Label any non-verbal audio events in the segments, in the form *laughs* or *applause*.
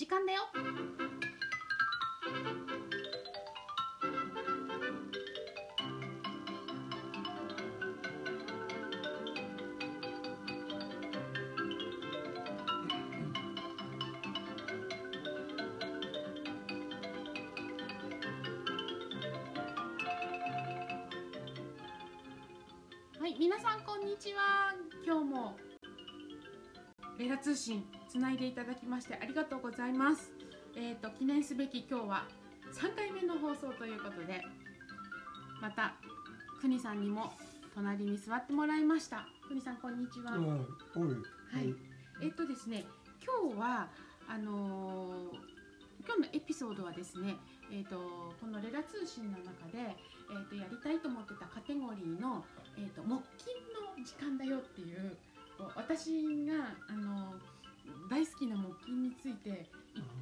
時間だよ。はい皆さんこんにちは。今日も。レラ通信。つないでいただきましてありがとうございます。えっ、と記念すべき今日は3回目の放送ということでまたくにさんにも隣に座ってもらいました。くにさんこんにちは。はい。えっとですね今日はあのー今日のエピソードはですね、えっとこのレラ通信の中で、えっとやりたいと思ってたカテゴリーの、えっと木金の時間だよっていう私が、あのー大好きな木金についていっ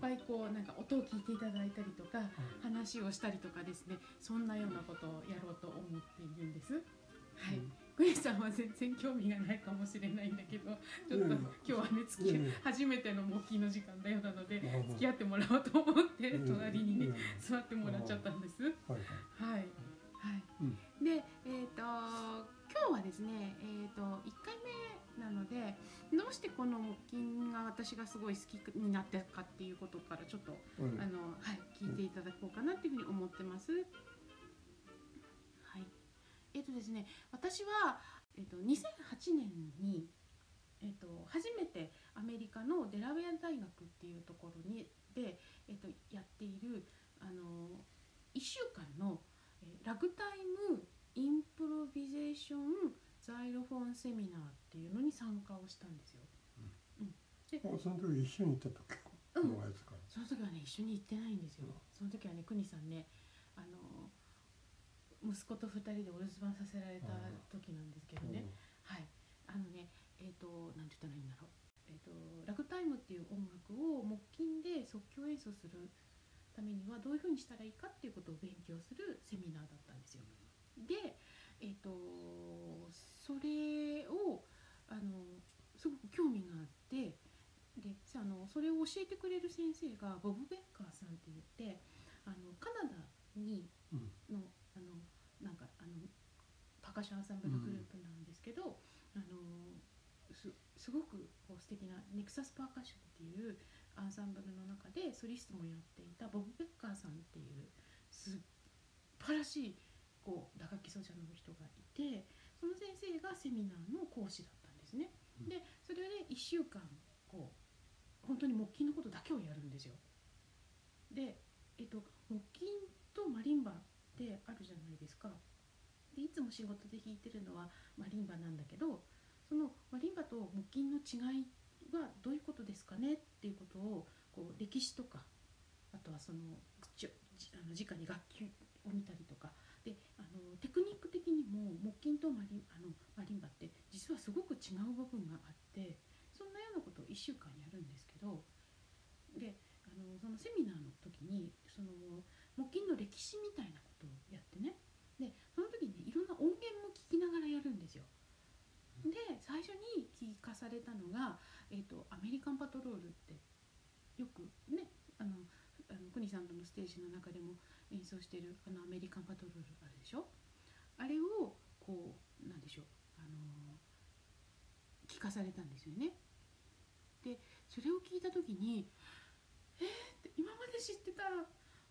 ぱいこうなんか音を聞いていただいたりとか話をしたりとかですねそんなようなことをやろうと思っているんです。はい、クリスさんは全然興味がないかもしれないんだけどちょっと今日はね付き初めての木金の時間だよなのでう。ん付き合ってもらおうと思ってうん。隣にねうん。座ってもらっちゃったんです。はいはい。で、えっと今日はですね、えっと1回目なのでどうしてこの木金が私がすごい好きになったかっていうことからちょっとうんあの、はい、聞いていただこうかなっていうふうに思ってます。はい。えっ、とですね、私は、えっ、と、2008年に、えっ、と、初めてアメリカのデラウェア大学っていうところに、で、えっ、と、やっている、あの、1週間の、えーラグタイムインプロビゼーションザイロフォンセミナーっていうのに参加をしたんですよ。その時一緒に行った時うん。その時はね一緒に行ってないんですよ。その時はね邦さんねあの息子と2人でお留守番させられた時なんですけどね、はい。あのねえっ、となんて言ったらいいんだろう。えっ、とラグタイムっていう音楽を木琴で即興演奏するためにはどういうふうにしたらいいかっていうことを勉強するセミナーだったんですよ。でえっ、とそれをあのすごく興味があってであのそれを教えてくれる先生がボブ・ベッカーさんって言ってあのカナダにうんのあのなんかあのパーカッションアンサンブルグループなんですけど、あのすすごくこう素敵なネクサスパーカッションっていうアンサンブルの中でソリストもやっていたボブ・ベッカーさんっていうすっぱらしいこう打楽器奏者の人がいてその先生がセミナーの講師だったんですね。うんでそれで1週間こう本当に木琴のことだけをやるんですよ。で、えっと、木琴とマリンバってあるじゃないですか。でいつも仕事で弾いてるのはマリンバなんだけどそのマリンバと木琴の違いはどういうことですかね？っていうことをこう歴史とかあとはそのじあの直に楽器を見たりとかであのテクニック的にも木琴とマリあのマリンバって実はすごく違う部分があってそんなようなことを1週間やるんですけどであのそのセミナーの時にその木琴の歴史みたいなことをやってね。でその時にねいろんな音源も聞きながらやるんですよ。で最初に聞かされたのが、えー、とアメリカンパトロールってよくねあのあの国さんとのステージの中でも演奏してるあのアメリカンパトロールあるでしょ？あれをこうなんでしょう？あの聞かされたんですよね。でそれを聞いた時に「えー!」って今まで知ってた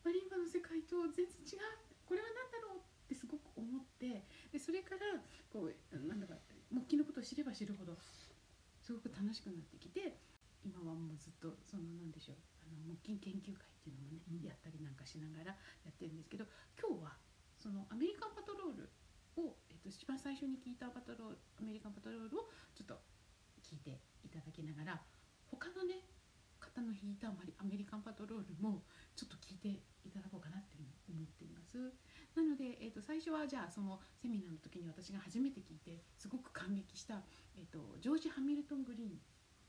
マリンバの世界と全然違うこれは何だろうってすごく思ってでそれからこうなんだか木琴のことを知れば知るほどすごく楽しくなってきて今はもうずっとそのなんでしょうあの木琴研究会っていうのもね、うんやったりなんかしながらやってるんですけど今日はそのアメリカンパトロールを、えっと、一番最初に聞いたパトロールアメリカンパトロールをちょっと聞いていただきながら他のね方の弾いたアメリアメリカンパトロールもちょっと聞いていただこうかなっていうふうに思っています。なので、えー、と最初はじゃあそのセミナーの時に私が初めて聞いてすごく感激した、えー、とジョージ・ハミルトン・グリーンっ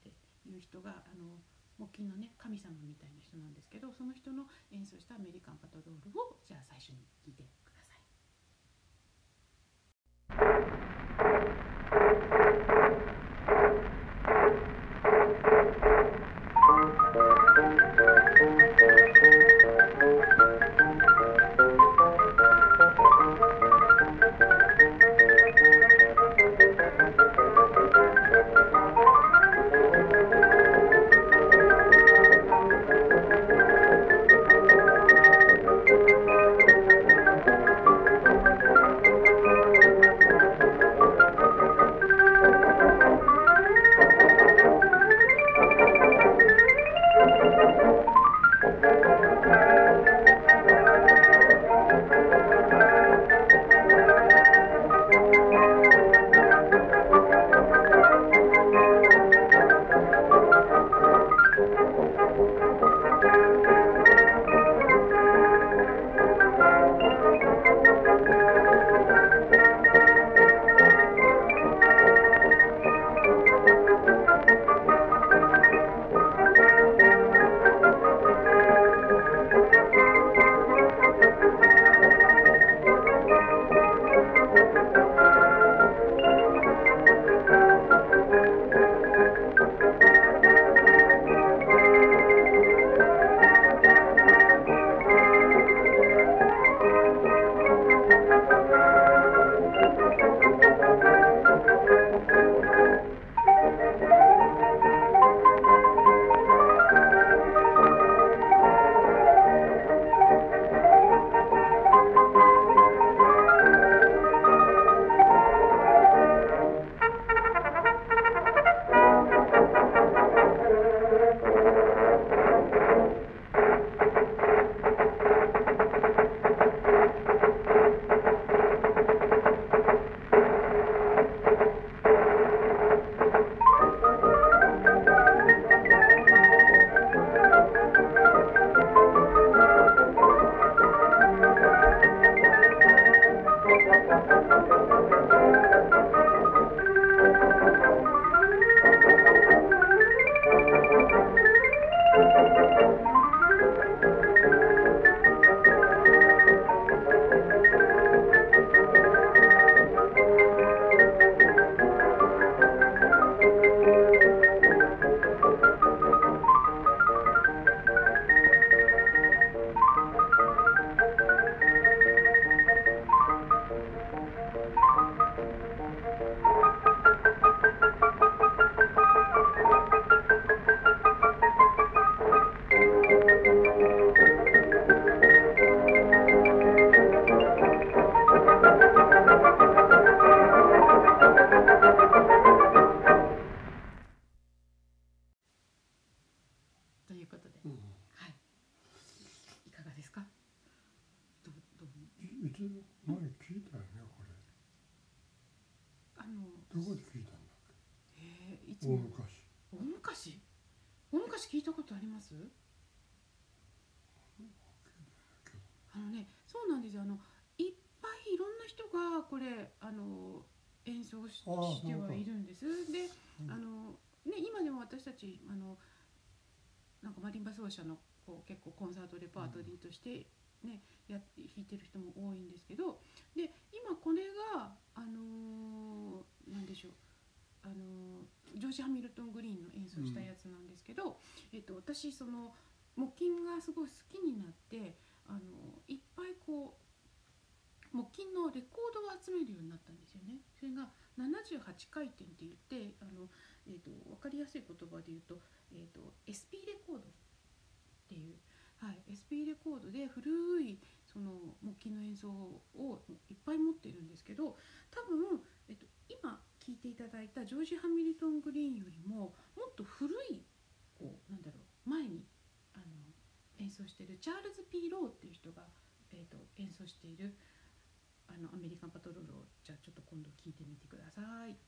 ていう人があの木琴のね神様みたいな人なんですけどその人の演奏したアメリカンパトロールをじゃあ最初に聞いてちあのなんかマリンバ奏者のこう結構コンサートレパートリーとしてね、やって弾いてる人も多いんですけどで今これがあのーなんでしょうあのージョージ・ハミルトン・グリーンの演奏したやつなんですけど、えっと、私その木琴がすごい好きになってあのいっぱいこう木琴のレコードを集めるようになったんですよね。それが78回転って言ってあの、えっと分かりやすい言葉で言うと,、えっと SP レコードっていう、はい、SP レコードで古いその木琴の演奏をいっぱい持ってるんですけど多分、えっと、今聴いていただいたジョージ・ハミルトン・グリーンよりももっと古いこうなんだろう前にあの演奏してるチャールズ・ピー・ローっていう人が、えー、と演奏しているあのアメリカン・パトロールをじゃあちょっと今度聞いてみてくださ。い、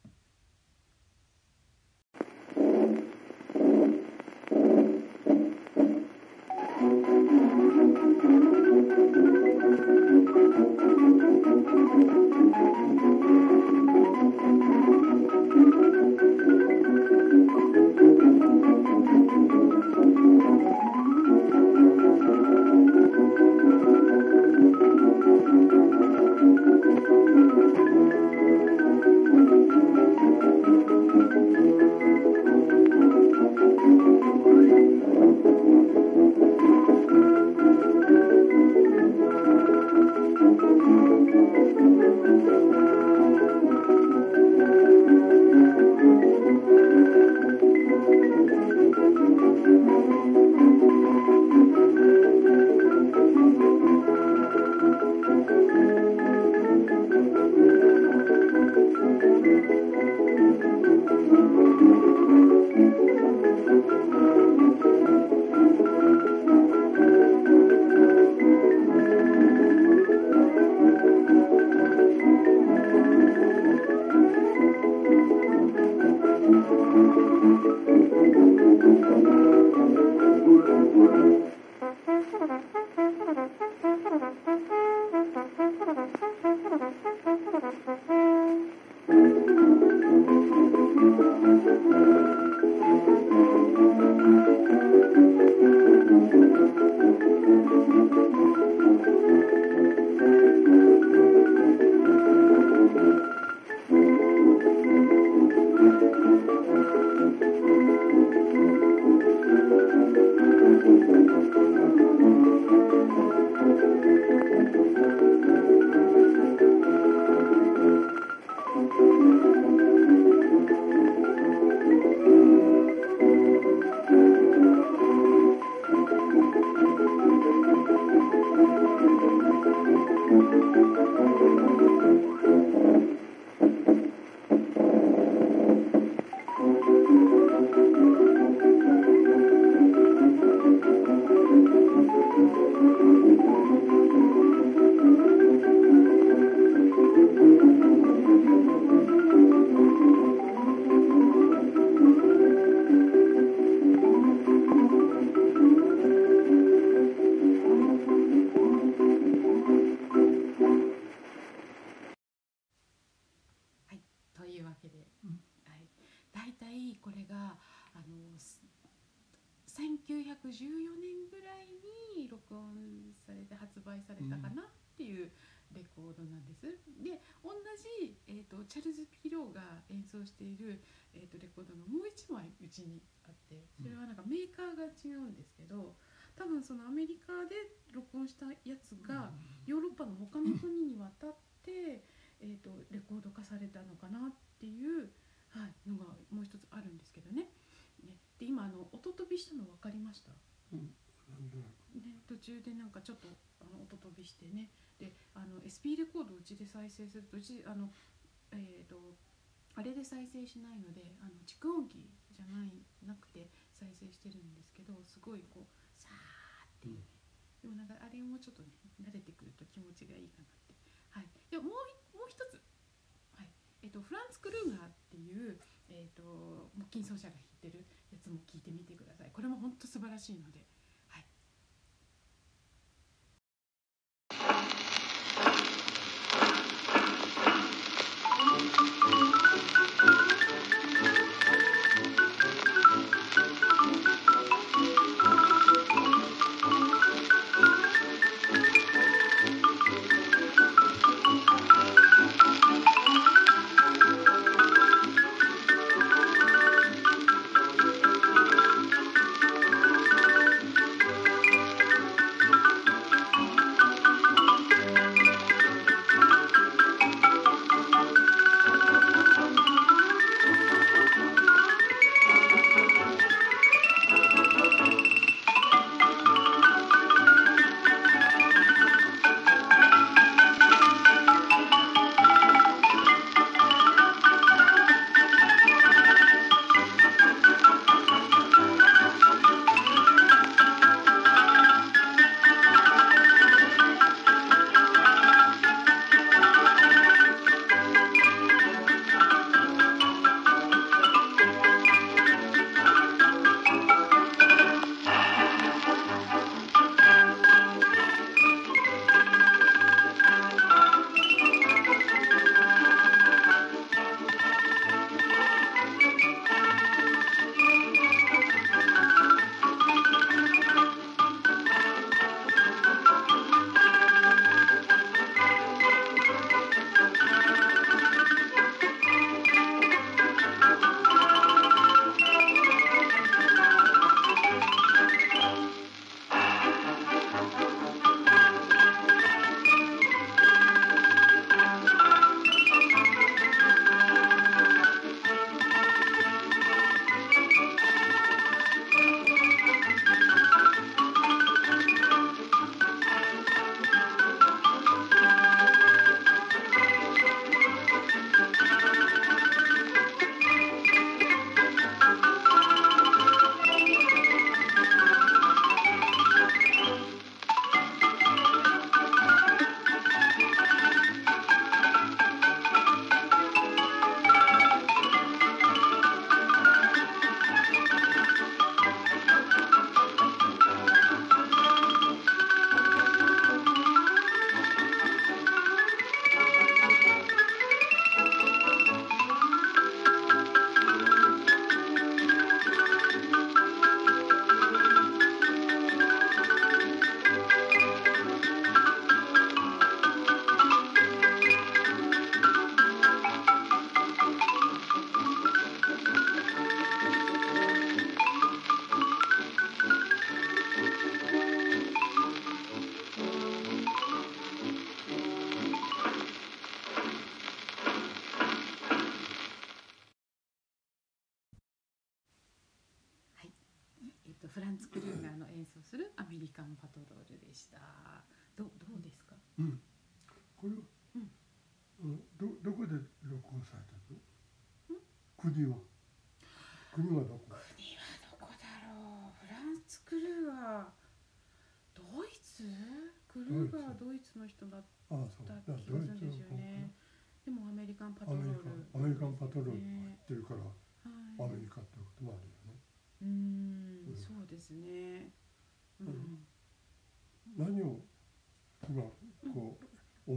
中でなんかちょっとあの音飛びしてね。であの SP レコードをうちで再生するとうちあのえっ、とあれで再生しないのであの蓄音機じゃないなくて再生してるんですけどすごいこうさーっていう。ね、でもなんかあれもちょっとね慣れてくると気持ちがいいかなって。はい。でももういもう一つ。はい。えっとフランツ・クルーガーっていうえっと木琴奏者が弾いてるやつも聞いてみてください。これも本当素晴らしいので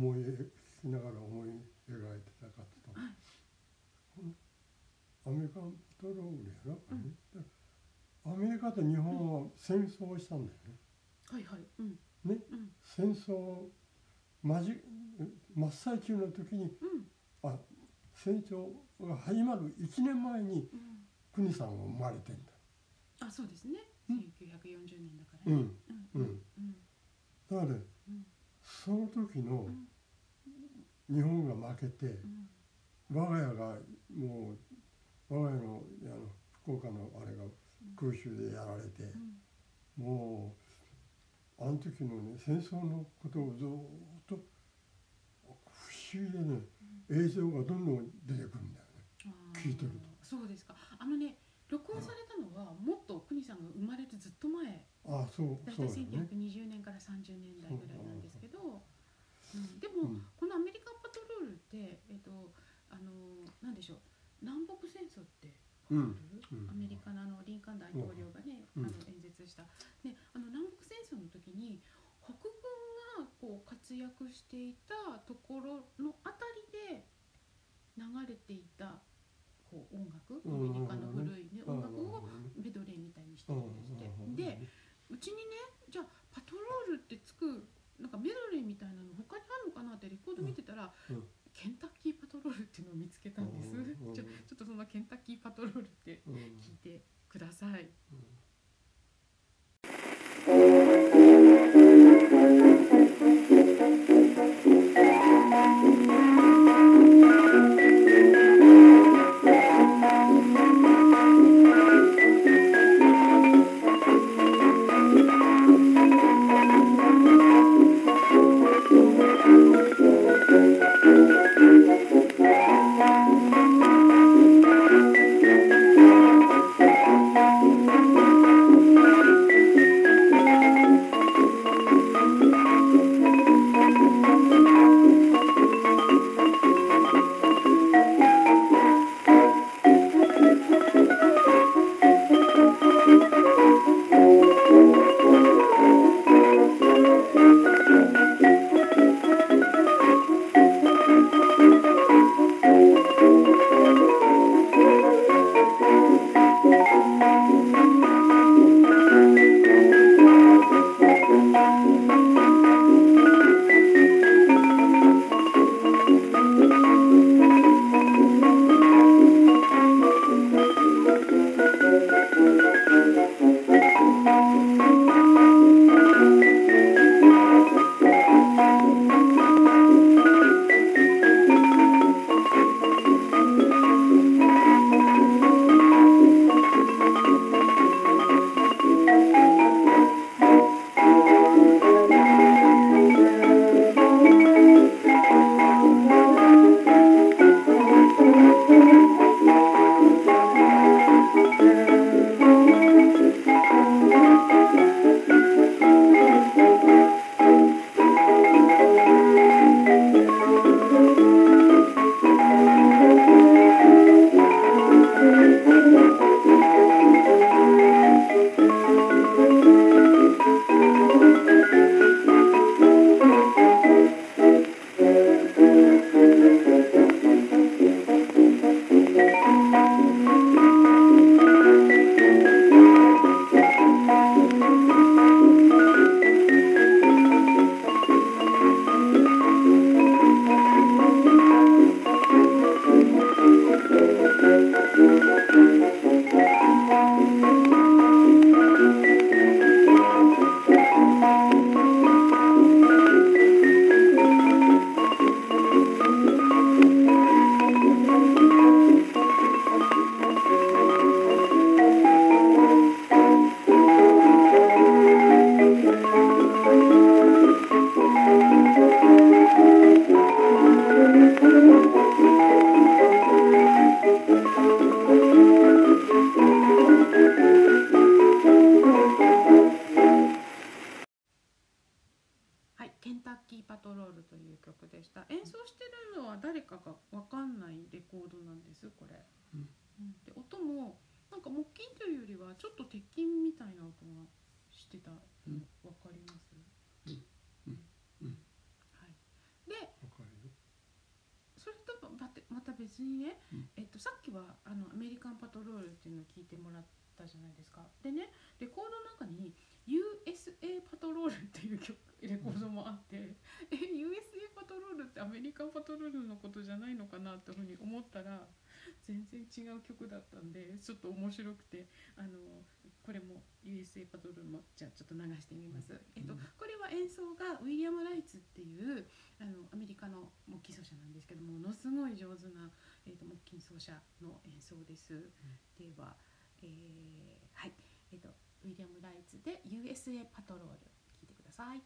思いしながら思い描いてたかと、はいアメリカンパトロールやな、アメリカと日本は戦争をしたんだよね。はいはい。うん。ね。うん。戦争まじ真っ最中の時にうん。あ戦争が始まる1年前にうん国さんが生まれてんだ。あそうですね。うん。1940年だからね。うん。うん。うん。うん。だからうん。その時のうん日本が負けてうん。我が家がもう我が家のあの福岡のあれが空襲でやられてうん。もうあの時のね戦争のことをずーっと不思議でね映像がどんどん出てくるんだよね。聞いてると。そうですか。あのね録音されたのはもっと国さんが生まれるずっと前。あそう大体そうだね。1920年から30年代ぐらいなんですけど、うん、でも、うん。このアメリカールって、えっとあのなんでしょう南北戦争ってうんうん。アメリカのあのリンカーン大統領がね、うん。あの演説した、ね、あの南北戦争の時に国軍がこう活躍していたところのあたりで流れていたこう音楽？アメカンパトロールのことじゃないのかなっていうふうに思ったら全然違う曲だったんでちょっと面白くてあのこれも USA パトルもじゃあちょっと流してみます。えっとこれは演奏がウィリアム・ライツっていうあのアメリカの木琴奏者なんですけどものすごい上手な、えー、と木琴奏者の演奏です。では、えーはい、えっ、とウィリアム・ライツで USA パトロール聞いてください。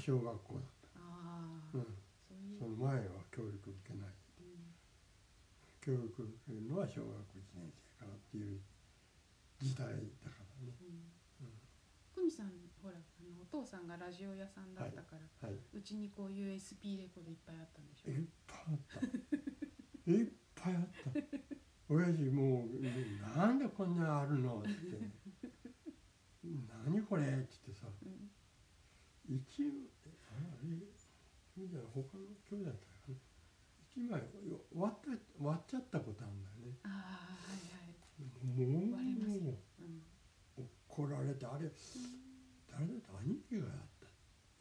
小学校だった、うん、その前は教育受けない。うん。教育受けるのは小学1年生からっていう時代だからね、久美さんほらあのお父さんがラジオ屋さんだったから、はい、うちにこういう SP レコードいっぱいあったんでしょ？いっぱいあったいっぱいあった *laughs* 親父もう「なんでこんなのあるの?」って「何これ?」って一あれみたいな他の教授だったかな一枚割った割っちゃったことあるんだよね。ああはいはい。もう割、う、怒られてあれ、うん、誰だって兄貴がやったや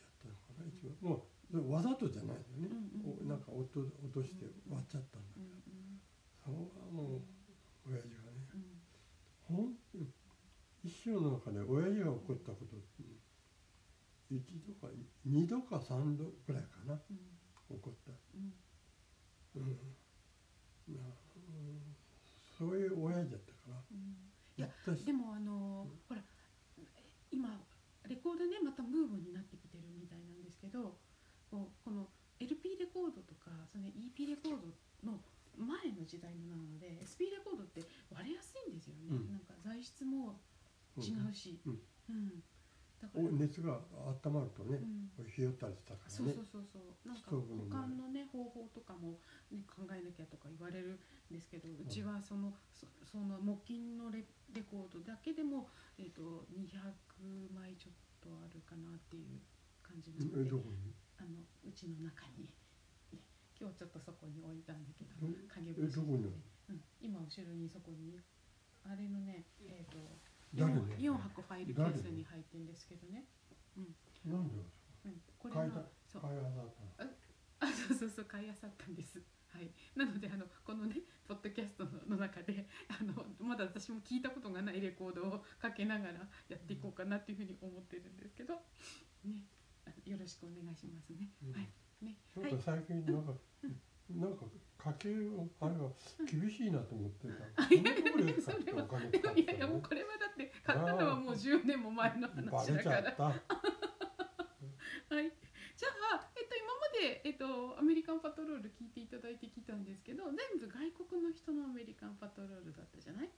ったのかな一番、もうわざとじゃないよね。うんうん、なんか落と落として割っちゃったんだけど、うんうん、それはもう親父がね、うん、本一生の中で親父が怒ったことって1度か2度か3度くらいかな、うん、った、うん、うん、そういう親じゃったから、やでもあのほら今レコードねまたムーブになってきてるみたいなんですけどこの LP レコードとかその EP レコードの前の時代のなので SP レコードって割れやすいんですよね、うん、なんか材質も違うし、うん、うん、熱が温まるとねう、ん。これ冷えたりしたからね。そうそうそうそう。なんか保前管のね方法とかも、ね、考えなきゃとか言われるんですけどうちはそのそその木琴のレレコードだけでも、えー、と200枚ちょっとあるかなっていう感じなのでえどこに？あのうちの中にね今日ちょっとそこに置いたんだけどど影えどこにある？うん、今後ろにそこにあれのねえっ、と誰の4箱ファイルケースに入ってるんですけどね、なんでうん、これ買いのそう。買いあさったの？あそうそうそう買いあさったんです。はい、なのであのこのねポッドキャストのの中で *laughs* あのまだ私も聞いたことがないレコードをかけながらやっていこうかなっていうふうに思ってるんですけど、ね、あよろしくお願いしますね。うん。はい。ね、はい。ちょっと最近なんか、なんか家計をあれは厳しいなと思ってた。いやいやこれ使ってお金使っいやいやもうこれはだって買ったのはもう10年も前のバ話だから。*laughs* はい、じゃあ、えっと、今まで、えっと、アメリカンパトロール聞いていただいてきたんですけど全部外国の人のアメリカンパトロールだったじゃない？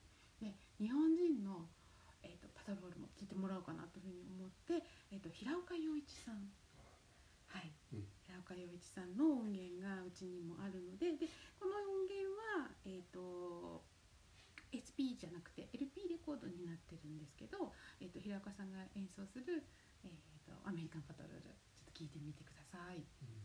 で日本人の、えっと、パトロールも聞いてもらおうかなというふうに思って、えっと、平岡洋一さん岡洋一さんの音源がうちにもあるのででこの音源は、えっと SP じゃなくて LP レコードになってるんですけど、えっと平岡さんが演奏する、えっとアメリカンパトロールちょっと聞いてみてください。「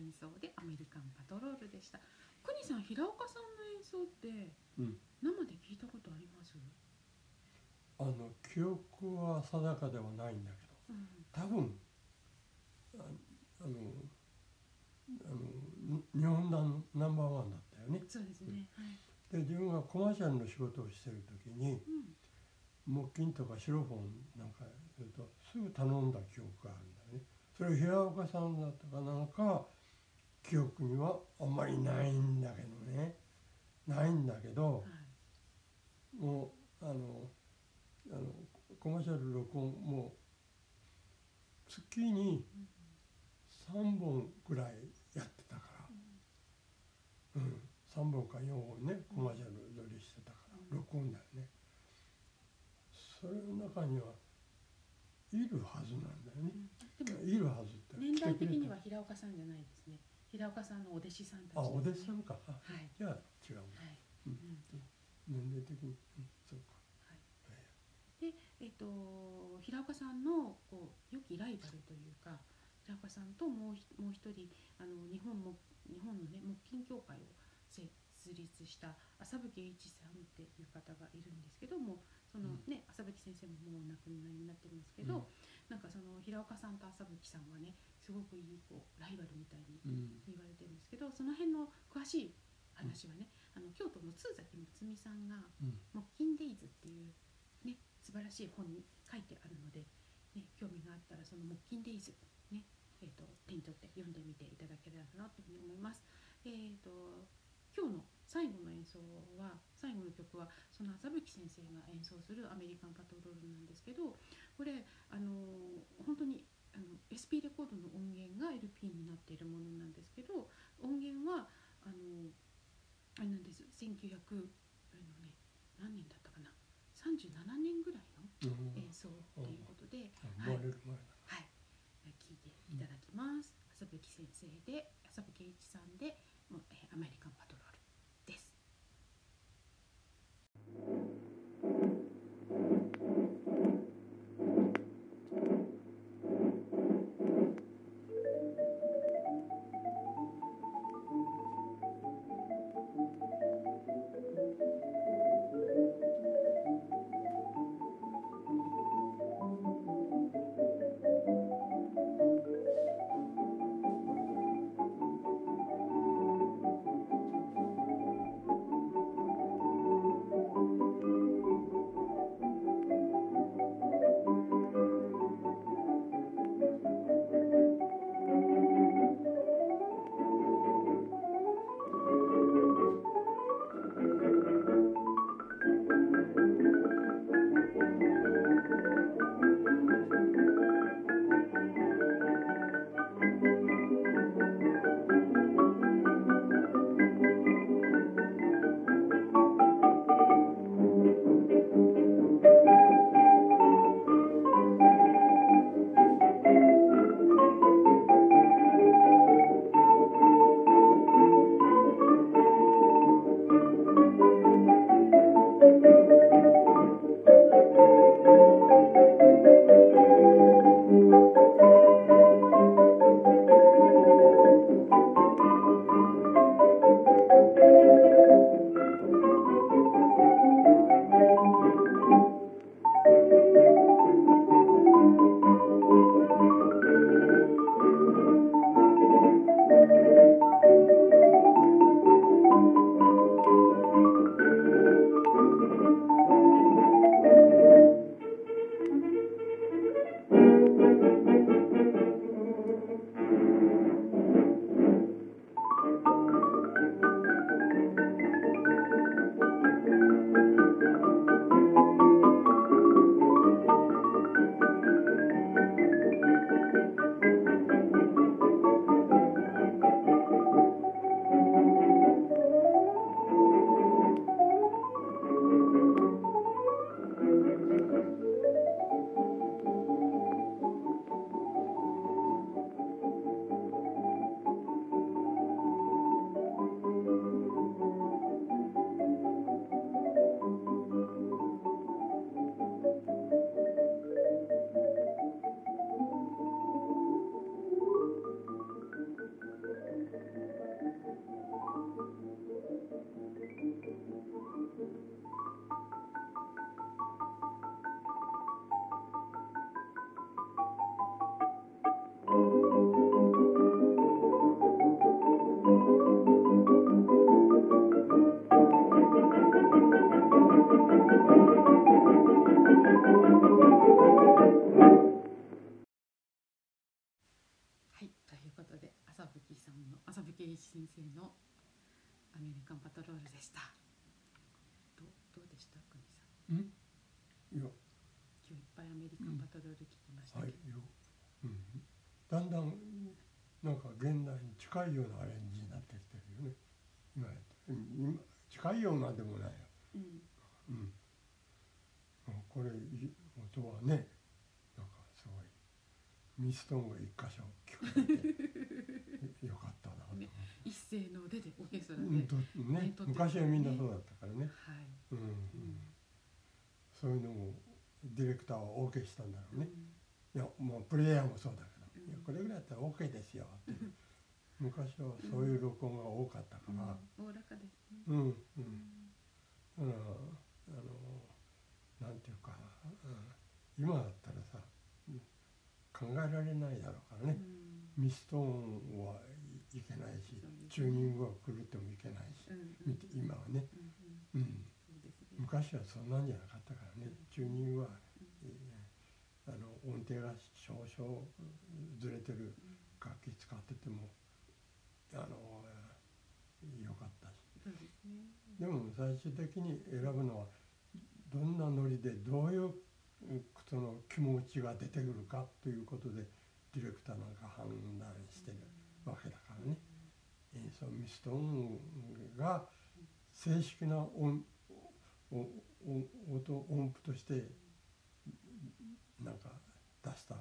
演奏でアメリカンパトロールでした。国さん平岡さんの演奏ってうん。生で聞いたことあります、あの記憶は定かではないんだけどうん、多分ああのあのに日本のナンバーワンだったよね。そうですね、はい。で自分がコマーシャルの仕事をしてる時にうん。木琴とかシロフォンなんかするとすぐ頼んだ記憶があるんだそれ平岡さんだったかなんか記憶にはあんまりないんだけどね。ないんだけどもうあのあのコマーシャル録音もう月に3本ぐらいやってたから、うん、3本か4本ねコマーシャル撮りしてたから。録音だよね。それの中にはいるはずなんだよね。いるはずって。年代的には平岡さんじゃないですね。平岡さんのお弟子さんたち。あお弟子さんか。あはい。じゃあ違うなはい、うん。うん年齢的に、うん、そうか。で、えっと平岡さんのこう良きライバルというか平岡さんともうひもう一人あの日本も日本のね木琴協会を設立した浅吹栄一さんっていう方がいるんですけどもそのね、浅吹先生ももうお亡くなりになってますけど、なんかその平岡さんと浅吹さんはねすごくいいこうライバルみたいにうん。言われてるんですけどその辺の詳しい話はね、あの京都の通崎睦美さんがうん「木琴デイズ」っていうね素晴らしい本に書いてあるので、ね、興味があったらその木琴デイズねえー、と手に取って読んでみていただければなというふうに思います。えー、と今日の最後の演奏は最後の曲はその麻吹先生が演奏するアメリカンパトロールなんですけどこれあのー本当にあの SP レコードの音源が LP になっているものなんですけど音源はあのーあれなんです1900あの、ね、何年だったかな？37年ぐらいのうん。演奏っていうことで、はい、聞いていただきます。浅吹先生で、浅吹栄一さんで、アメリカンパトロールです。「先生のアメリカンパトロールでした。どうどうでした国さん？うん？いや。今日いっぱいアメリカンパトロール聞きましたはいよ、うん、だんだんなんか現代に近いようなアレンジになってきてるよね。今今近いようなでもないよ、うん。うん、これい音はねなんかすごいミストーンが一箇所聞こえて *laughs* よかっ一斉の腕でオーケストラで、うんとねね昔はみんなそうだったからね、はい、うんうん。そういうのもディレクターは OK したんだろうね、うん。いやもうプレイヤーもそうだけど、うんいやこれぐらいだったら OK ですよって。昔はそういう録音が多かったから。おおらかですね、うんうん、うんだからあのなんていうか、うん、今だったらさ考えられないだろうからね、ミストーンはいいけないし、チューニングは狂ってもいけないし今はね、うん昔はそんなんじゃなかったからね。チューニングは、えーあの音程が少々ずれてる楽器使っててもあのよかったし。でも最終的に選ぶのはどんなノリでどういううんその気持ちが出てくるかということでディレクターなんか判断してるわけだからね。演奏ミストーンが正式な音音音符としてなんか出した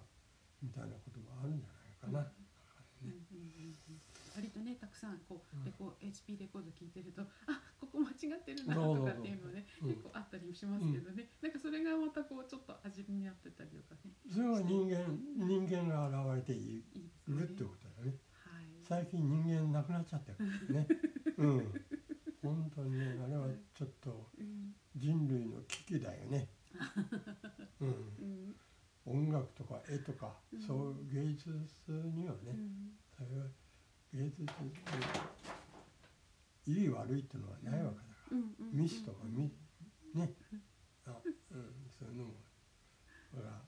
みたいなこともあるんじゃないかな。うんうんうんうん割とねたくさんこううん。レコ HP レコード聞いてるとあここ間違ってるなそうそうそうとかっていうのねうん結構あったりしますけどね、なんかそれがまたこうちょっと味になってたりとかね。それは人間人間が現れているってことだよね。はい最近人間なくなっちゃってる。ね。うん。本当にねあれはちょっとうん人類の危機だよね。うん。うん。音楽とか絵とか、うん。そう芸術にはね、うん。それは芸術いい悪いっていうのはないわけだから、うん。うん。ミスとかミね。あ、うん、そういうのもだから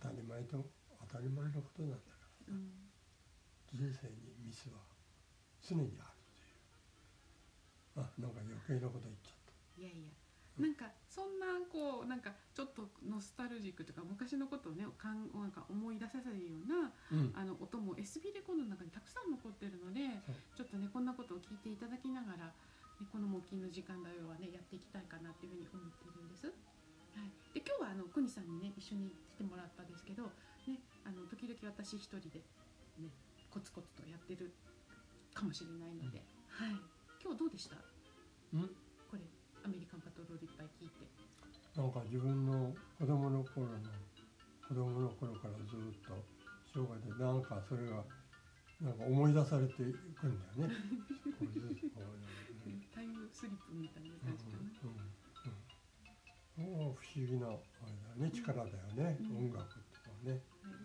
当たり前と当たり前のことなんだから。うん人生にミスは常にあるという。あなんか余計なこと言っちゃっいやいや。なんかそんなこうなんかちょっとノスタルジックとか昔のことをねかんなんか思い出させるようなたうん。あの音も SB レコードの中にたくさん残ってるのでちょっとねこんなことを聞いていただきながら、ね、この木金の時間だよはねやっていきたいかなっていうふうに思ってるんです。はい、で今日はあの国さんにね一緒に来てもらったんですけど、ね、あの時々私一人で、ね、コツコツとやってるかもしれないので、はい、今日どうでした？うん？これアメリカンパトロールいっぱい聞いて。なんか自分の子供の頃の子供の頃からずっと生涯でなんかそれがなんか思い出されていくんだよね。こうずつこうねタイムスリップみたいな感じかな。うんうんうん、もう不思議なあれだよね力だよね、うん。音楽ってのはね。はい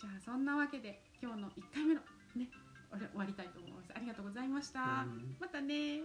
じゃあそん。なわけで今日の1回目のね終わり終わりたいと思います。ありがとうございました。うんまたね。